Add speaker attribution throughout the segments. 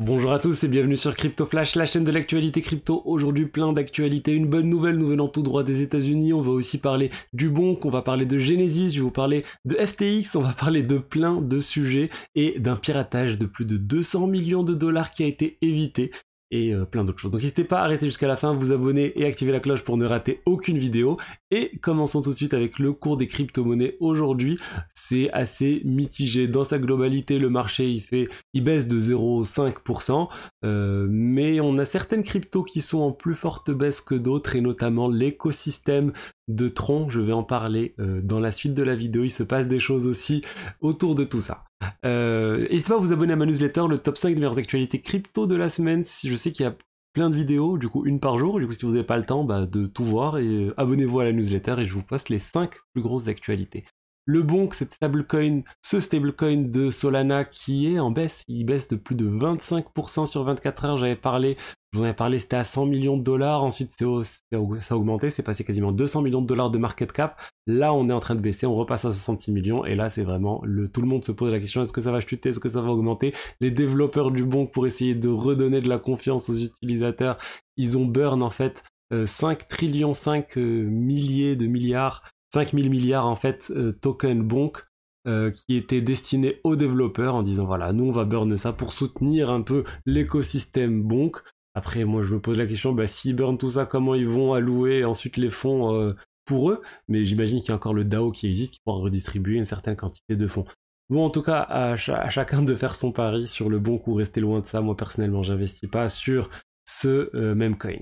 Speaker 1: Bonjour à tous et bienvenue sur Crypto Flash, la chaîne de l'actualité crypto. Aujourd'hui plein d'actualités, une bonne nouvelle nous venant tout droit des États-Unis. On va aussi parler du bon, on va parler de Genesis, je vais vous parler de FTX, on va parler de plein de sujets et d'un piratage de plus de 200 millions de dollars qui a été évité et euh, plein d'autres choses. Donc n'hésitez pas à arrêter jusqu'à la fin, vous abonner et activer la cloche pour ne rater aucune vidéo. Et commençons tout de suite avec le cours des crypto-monnaies. Aujourd'hui, c'est assez mitigé. Dans sa globalité, le marché il fait, il baisse de 0,5%, euh, mais on a certaines cryptos qui sont en plus forte baisse que d'autres, et notamment l'écosystème de Tron. Je vais en parler euh, dans la suite de la vidéo. Il se passe des choses aussi autour de tout ça. Euh, n'hésitez pas à vous abonner à ma newsletter, le top 5 des meilleures actualités crypto de la semaine. Si je sais qu'il y a plein de vidéos, du coup une par jour. Du coup, si vous n'avez pas le temps bah, de tout voir, et euh, abonnez-vous à la newsletter et je vous poste les 5 plus grosses actualités. Le bon, c'est stablecoin, ce stablecoin de Solana qui est en baisse, il baisse de plus de 25% sur 24 heures. J'avais parlé, je vous en avais parlé, c'était à 100 millions de dollars. Ensuite, ça a augmenté, c'est passé quasiment 200 millions de dollars de market cap. Là, on est en train de baisser, on repasse à 66 millions. Et là, c'est vraiment le, tout le monde se pose la question est-ce que ça va chuter, est-ce que ça va augmenter? Les développeurs du bon pour essayer de redonner de la confiance aux utilisateurs, ils ont burn en fait 5 euh, trillions, 5 euh, milliers de milliards 5000 milliards en fait euh, token bonk euh, qui étaient destinés aux développeurs en disant voilà nous on va burn ça pour soutenir un peu l'écosystème bonk. Après moi je me pose la question bah s'ils burn tout ça comment ils vont allouer ensuite les fonds euh, pour eux? Mais j'imagine qu'il y a encore le DAO qui existe qui pourra redistribuer une certaine quantité de fonds. Bon, en tout cas, à, chacun de faire son pari sur le bon coup, restez loin de ça. Moi, personnellement, j'investis pas sur ce même coin.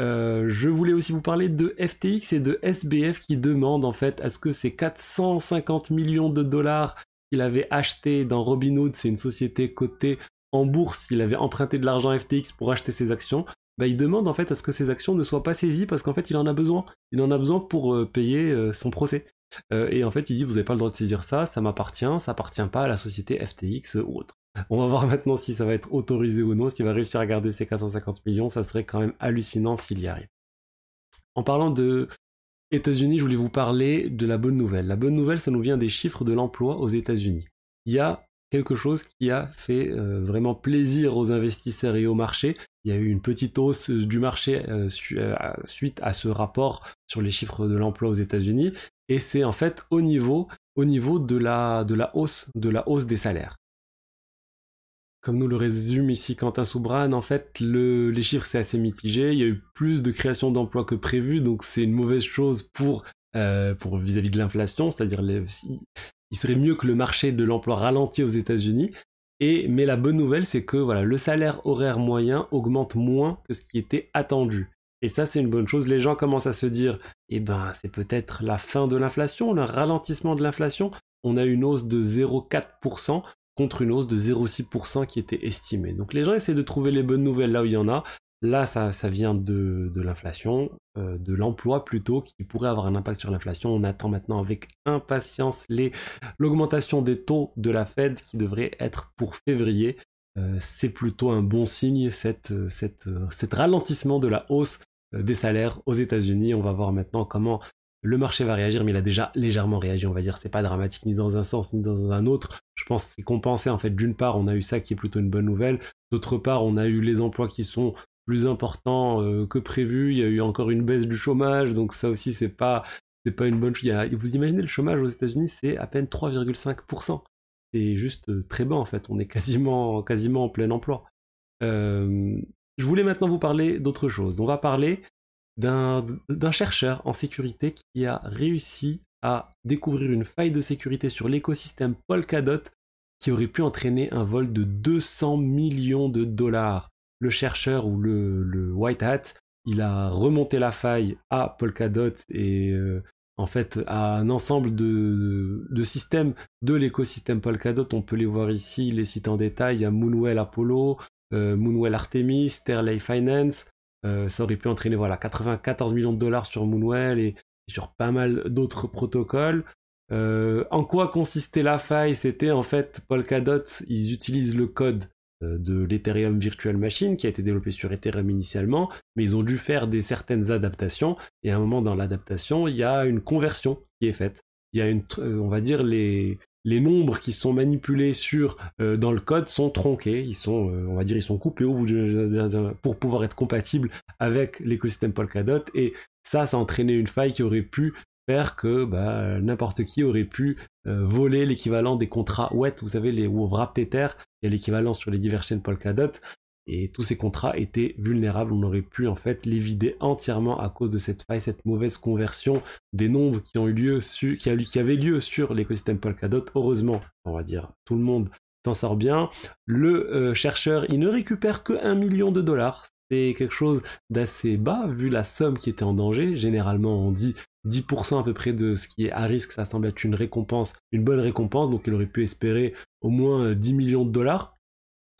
Speaker 1: Euh, je voulais aussi vous parler de FTX et de SBF qui demandent en fait à ce que ces 450 millions de dollars qu'il avait acheté dans Robinhood, c'est une société cotée en bourse, il avait emprunté de l'argent FTX pour acheter ses actions, bah, il demande en fait à ce que ces actions ne soient pas saisies parce qu'en fait il en a besoin. Il en a besoin pour euh, payer euh, son procès. et en fait il dit vous n'avez pas le droit de saisir ça, ça m'appartient, ça appartient pas à la société FTX ou autre. On va voir maintenant si ça va être autorisé ou non, s'il va réussir à garder ses 450 millions, ça serait quand même hallucinant s'il y arrive. En parlant de États-Unis, je voulais vous parler de la bonne nouvelle. La bonne nouvelle, ça nous vient des chiffres de l'emploi aux États-Unis. Il y a quelque chose qui a fait euh, vraiment plaisir aux investisseurs et au marché. Il y a eu une petite hausse du marché euh, euh, suite à ce rapport sur les chiffres de l'emploi aux États-Unis, et c'est en fait au niveau, au niveau de, la, hausse, des salaires comme nous le résume ici Quentin Soubran, en fait, les chiffres c'est assez mitigé. Il y a eu plus de création d'emplois que prévu, donc c'est une mauvaise chose pour euh, pour vis-à-vis de l'inflation, c'est-à-dire il serait mieux que le marché de l'emploi ralentit aux États-Unis. Et mais la bonne nouvelle, c'est que voilà, le salaire horaire moyen augmente moins que ce qui était attendu. Et ça, c'est une bonne chose. Les gens commencent à se dire, eh ben, c'est peut-être la fin de l'inflation, le ralentissement de l'inflation. On a une hausse de 0,4% contre une hausse de 0,6% qui était estimée. Donc les gens essaient de trouver les bonnes nouvelles là où il y en a. Là, ça, vient de, l'inflation, euh, de l'emploi plutôt, qui pourrait avoir un impact sur l'inflation. On attend maintenant avec impatience l'augmentation des taux de la Fed qui devrait être pour février. Euh, c'est plutôt un bon signe, cette, cette, cet ralentissement de la hausse euh, des salaires aux États-Unis. On va voir maintenant comment le marché va réagir, mais il a déjà légèrement réagi, on va dire. C'est pas dramatique ni dans un sens ni dans un autre. Je pense que c'est compensé. En fait, d'une part, on a eu ça qui est plutôt une bonne nouvelle. D'autre part, on a eu les emplois qui sont plus importants euh, que prévu. Il y a eu encore une baisse du chômage, donc ça aussi, c'est pas, c'est pas une bonne chose. Vous imaginez le chômage aux États-Unis, c'est à peine 3,5%. C'est juste euh, très bas en fait. On est quasiment, quasiment en plein emploi. Euh, je voulais maintenant vous parler d'autre chose. On va parler d'un chercheur en sécurité qui a réussi à découvrir une faille de sécurité sur l'écosystème Polkadot qui aurait pu entraîner un vol de 200 millions de dollars. Le chercheur ou le, White Hat, il a remonté la faille à Polkadot et euh, en fait à un ensemble de, systèmes de l'écosystème Polkadot. On peut les voir ici, les sites en détail. Il Moonwell Apollo, euh, Moonwell Artemis, Sterley Finance, euh, ça aurait pu entraîner voilà 94 millions de dollars sur Moonwell et, sur pas mal d'autres protocoles. En quoi consistait la faille? C'était en fait Polkadot, ils utilisent le code de l'Ethereum Virtual Machine qui a été développé sur Ethereum initialement, mais ils ont dû faire des certaines adaptations et à un moment dans l'adaptation, il y a une conversion qui est faite. Il y a une, on va dire les les nombres qui sont manipulés sur dans le code sont tronqués, ils sont, on va dire, ils sont coupés au bout de, pour pouvoir être compatibles avec l'écosystème Polkadot et ça, ça a entraîné une faille qui aurait pu faire que bah, n'importe qui aurait pu voler l'équivalent des contrats wet, vous savez, les il y a l'équivalent sur les chaînes Polkadot, et tous ces contrats étaient vulnérables. On aurait pu en fait les vider entièrement à cause de cette faille, cette mauvaise conversion des nombres qui ont eu lieu, a, qui avait lieu sur l'écosystème Polkadot. Heureusement, on va dire, tout le monde s'en sort bien. Le euh, chercheur, il ne récupère que 1 million de dollars. C'est quelque chose d'assez bas vu la somme qui était en danger. Généralement, on dit 10% à peu près de ce qui est à risque, ça semble être une récompense, une bonne récompense, donc il aurait pu espérer au moins 10 euh, millions de dollars.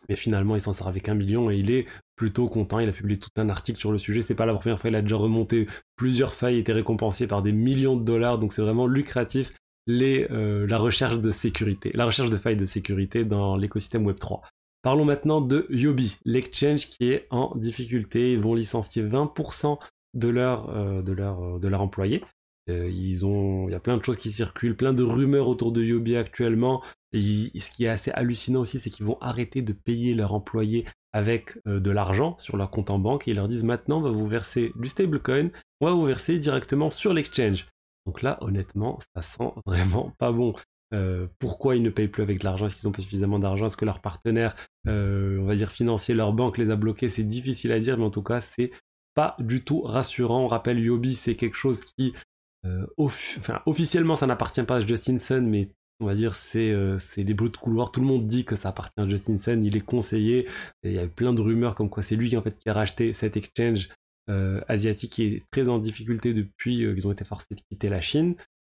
Speaker 1: Mais finalement, il s'en sort avec un million et il est plutôt content. Il a publié tout un article sur le sujet. C'est pas la première fois, il a déjà remonté plusieurs failles, été récompensé par des millions de dollars. Donc c'est vraiment lucratif euh, la recherche de sécurité, la recherche de failles de sécurité dans l'écosystème Web3. Parlons maintenant de Yobi, l'exchange qui est en difficulté. Ils vont licencier 20% de leurs euh, de leur, euh, de leur employés. Euh, ils ont, il y a plein de choses qui circulent, plein de rumeurs autour de Yobi actuellement. Ce qui est assez hallucinant aussi, c'est qu'ils vont arrêter de payer leurs employés avec euh, de l'argent sur leur compte en banque et ils leur disent maintenant on va vous verser du stablecoin, on va vous verser directement sur l'exchange. Donc là, honnêtement, ça sent vraiment pas bon. Euh, pourquoi ils ne payent plus avec de l'argent? Est-ce qu'ils n'ont pas suffisamment d'argent? Est-ce que leurs partenaires, on va dire financiers, leur banque les a bloqués C'est difficile à dire, mais en tout cas, c'est pas du tout rassurant. On rappelle, Yobi, c'est quelque chose qui euh, officiellement, ça n'appartient pas à Justin Sun, mais on va dire c'est euh, les bruits de couloir. Tout le monde dit que ça appartient à Justin Sun. Il est conseillé. il y a plein de rumeurs comme quoi c'est lui en fait qui a racheté cet exchange euh, asiatique qui est très en difficulté depuis qu'ils ont été forcés de quitter la Chine.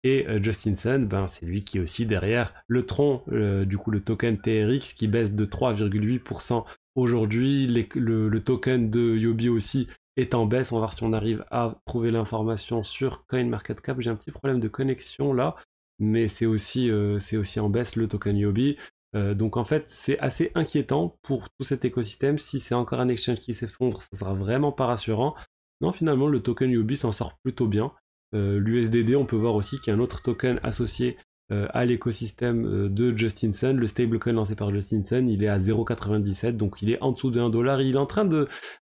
Speaker 1: Et Justin Sun, ben, c'est lui qui est aussi derrière le tronc, du coup le token TRX qui baisse de 3,8% aujourd'hui. Le, token de Yobi aussi est en baisse. On va voir si on arrive à trouver l'information sur CoinMarketCap. J'ai un petit problème de connexion là, mais c'est aussi, euh, en baisse le token Yobi. Euh, donc en fait, c'est assez inquiétant pour tout cet écosystème. Si c'est encore un exchange qui s'effondre, ça sera vraiment pas rassurant. Non, finalement, le token Yobi s'en sort plutôt bien. Euh, L'USDD, on peut voir aussi qu'il y a un autre token associé euh, à l'écosystème euh, de Justin Sun. Le stablecoin lancé par Justin Sun, il est à 0,97, donc il est en dessous de 1 dollar. Il est en train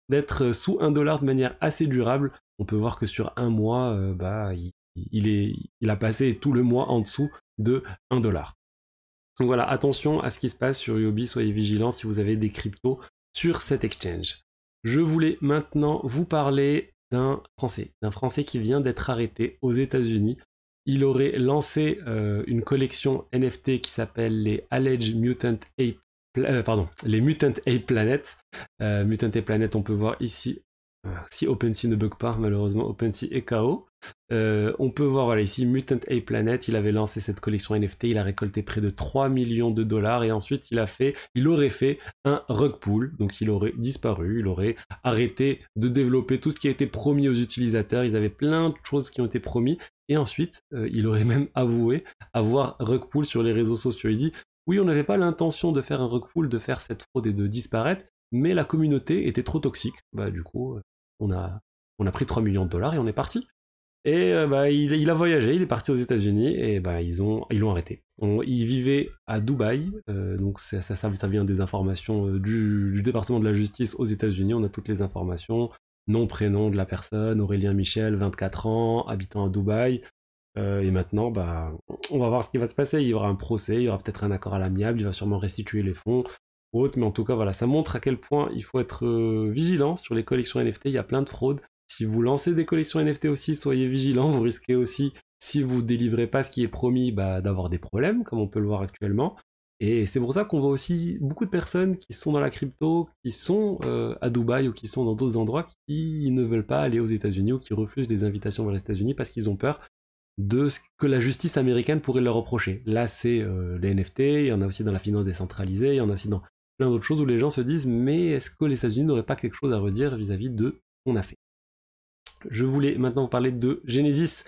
Speaker 1: d'être sous 1 dollar de manière assez durable. On peut voir que sur un mois, bah, il, il a passé tout le mois en dessous de 1 dollar. Donc voilà, attention à ce qui se passe sur Yobi, soyez vigilants si vous avez des cryptos sur cet exchange. Je voulais maintenant vous parler d'un Français, d'un Français qui vient d'être arrêté aux États-Unis il aurait lancé euh, une collection NFT qui s'appelle les Alleged Mutant Ape, euh, pardon, les Mutant Ape Planet. Euh, Mutant Ape Planet, on peut voir ici, si OpenSea ne bug pas, malheureusement OpenSea est KO. on peut voir ici Mutant Ape Planet, il avait lancé cette collection NFT, il a récolté près de 3 millions de dollars et ensuite il a fait, il aurait fait un rug donc il aurait disparu, il aurait arrêté de développer tout ce qui a été promis aux utilisateurs, ils avaient plein de choses qui ont été promis et ensuite, euh, il aurait même avoué avoir rugpull sur les réseaux sociaux. Il dit Oui, on n'avait pas l'intention de faire un rugpull, de faire cette fraude et de disparaître, mais la communauté était trop toxique. Bah, du coup, euh, on a, on a pris 3 millions de dollars et on est parti. Et euh, bah, il, a voyagé, il est parti aux États-Unis et bah, ils ont ils l'ont arrêté. il vivait à Dubaï, donc ça, ça, ça, vient des informations du, du, département de la justice aux États-Unis. On a toutes les informations nom, prénom de la personne, Aurélien Michel, 24 ans, habitant à Dubaï. Euh, et maintenant, bah, on va voir ce qui va se passer. Il y aura un procès, il y aura peut-être un accord à l'amiable, il va sûrement restituer les fonds autre. Mais en tout cas, voilà, ça montre à quel point il faut être euh, vigilant sur les collections NFT. Il y a plein de fraudes. Si vous lancez des collections NFT aussi, soyez vigilants. Vous risquez aussi, si vous délivrez pas ce qui est promis, bah, d'avoir des problèmes, comme on peut le voir actuellement. Et c'est pour ça qu'on voit aussi beaucoup de personnes qui sont dans la crypto, qui sont euh, à Dubaï ou qui sont dans d'autres endroits, qui ne veulent pas aller aux États-Unis ou qui refusent les invitations vers les États-Unis parce qu'ils ont peur de ce que la justice américaine pourrait leur reprocher. Là, c'est euh, les NFT, il y en a aussi dans la finance décentralisée, il y en a aussi dans plein d'autres choses où les gens se disent mais est-ce que les États-Unis n'auraient pas quelque chose à redire vis-à-vis de ce qu'on a fait? Je voulais maintenant vous parler de Genesis.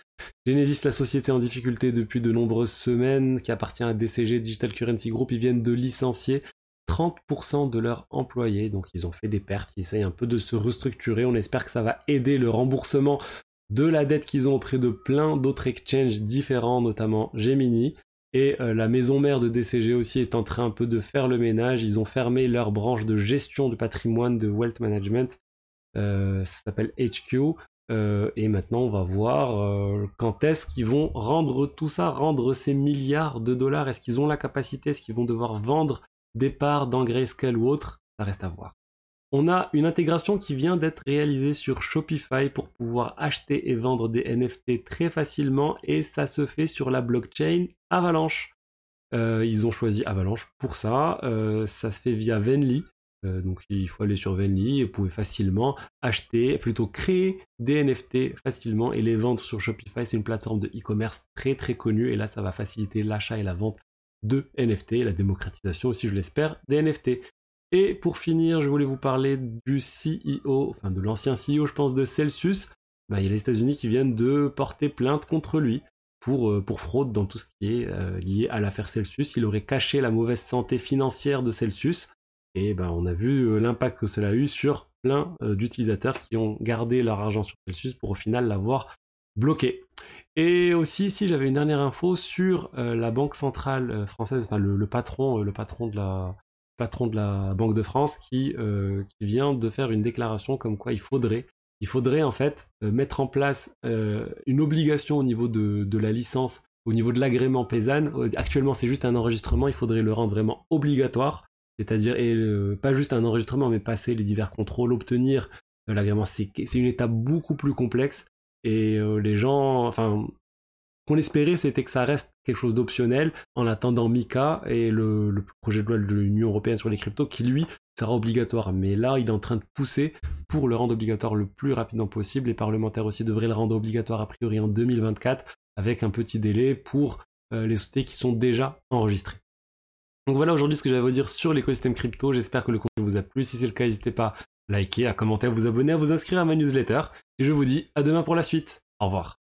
Speaker 1: Genesis, la société en difficulté depuis de nombreuses semaines, qui appartient à DCG Digital Currency Group, ils viennent de licencier 30% de leurs employés, donc ils ont fait des pertes, ils essayent un peu de se restructurer, on espère que ça va aider le remboursement de la dette qu'ils ont auprès de plein d'autres exchanges différents, notamment Gemini. Et la maison mère de DCG aussi est en train un peu de faire le ménage. Ils ont fermé leur branche de gestion du patrimoine de Wealth Management. ça s'appelle HQ. et maintenant, on va voir quand est-ce qu'ils vont rendre tout ça, rendre ces milliards de dollars. Est-ce qu'ils ont la capacité? Est-ce qu'ils vont devoir vendre des parts dans Grayscale ou autre? Ça reste à voir. On a une intégration qui vient d'être réalisée sur Shopify pour pouvoir acheter et vendre des NFT très facilement et ça se fait sur la blockchain Avalanche. Euh, ils ont choisi Avalanche pour ça. Euh, ça se fait via Venly. Euh, donc il faut aller sur Venly. Vous pouvez facilement acheter, plutôt créer des NFT facilement et les vendre sur Shopify. C'est une plateforme de e-commerce très très connue et là ça va faciliter l'achat et la vente de NFT, la démocratisation aussi je l'espère des NFT. Et pour finir, je voulais vous parler du CEO, enfin de l'ancien CEO, je pense, de Celsius. Bah, il y a les États-Unis qui viennent de porter plainte contre lui pour, euh, pour fraude dans tout ce qui est euh, lié à l'affaire Celsius. Il aurait caché la mauvaise santé financière de Celsius. Et ben, on a vu euh, l'impact que cela a eu sur plein d'utilisateurs qui ont gardé leur argent sur Celsius pour au final l'avoir bloqué. Et aussi, si j'avais une dernière info sur la banque centrale française, enfin le patron, le patron de la, patron de la Banque de France, qui, euh, qui vient de faire une déclaration comme quoi il faudrait, il faudrait en fait euh, mettre en place euh, une obligation au niveau de, la licence, au niveau de l'agrément paysanne. Actuellement, c'est juste un enregistrement, il faudrait le rendre vraiment obligatoire, c'est-à-dire pas juste un enregistrement, mais passer les divers contrôles, obtenir l'agrément. C'est une étape beaucoup plus complexe et les gens, enfin, qu'on espérait, c'était que ça reste quelque chose d'optionnel en attendant Mika et le, projet de loi de l'Union européenne sur les cryptos qui, lui, sera obligatoire. Mais là, il est en train de pousser pour le rendre obligatoire le plus rapidement possible. Les parlementaires aussi devraient le rendre obligatoire a priori en 2024 avec un petit délai pour euh, les sociétés qui sont déjà enregistrées. Donc voilà aujourd'hui ce que j'avais à vous dire sur l'écosystème crypto. J'espère que le contenu vous a plu. Si c'est le cas, n'hésitez pas à liker, à commenter, à vous abonner, à vous inscrire à ma newsletter. Et je vous dis à demain pour la suite. Au revoir.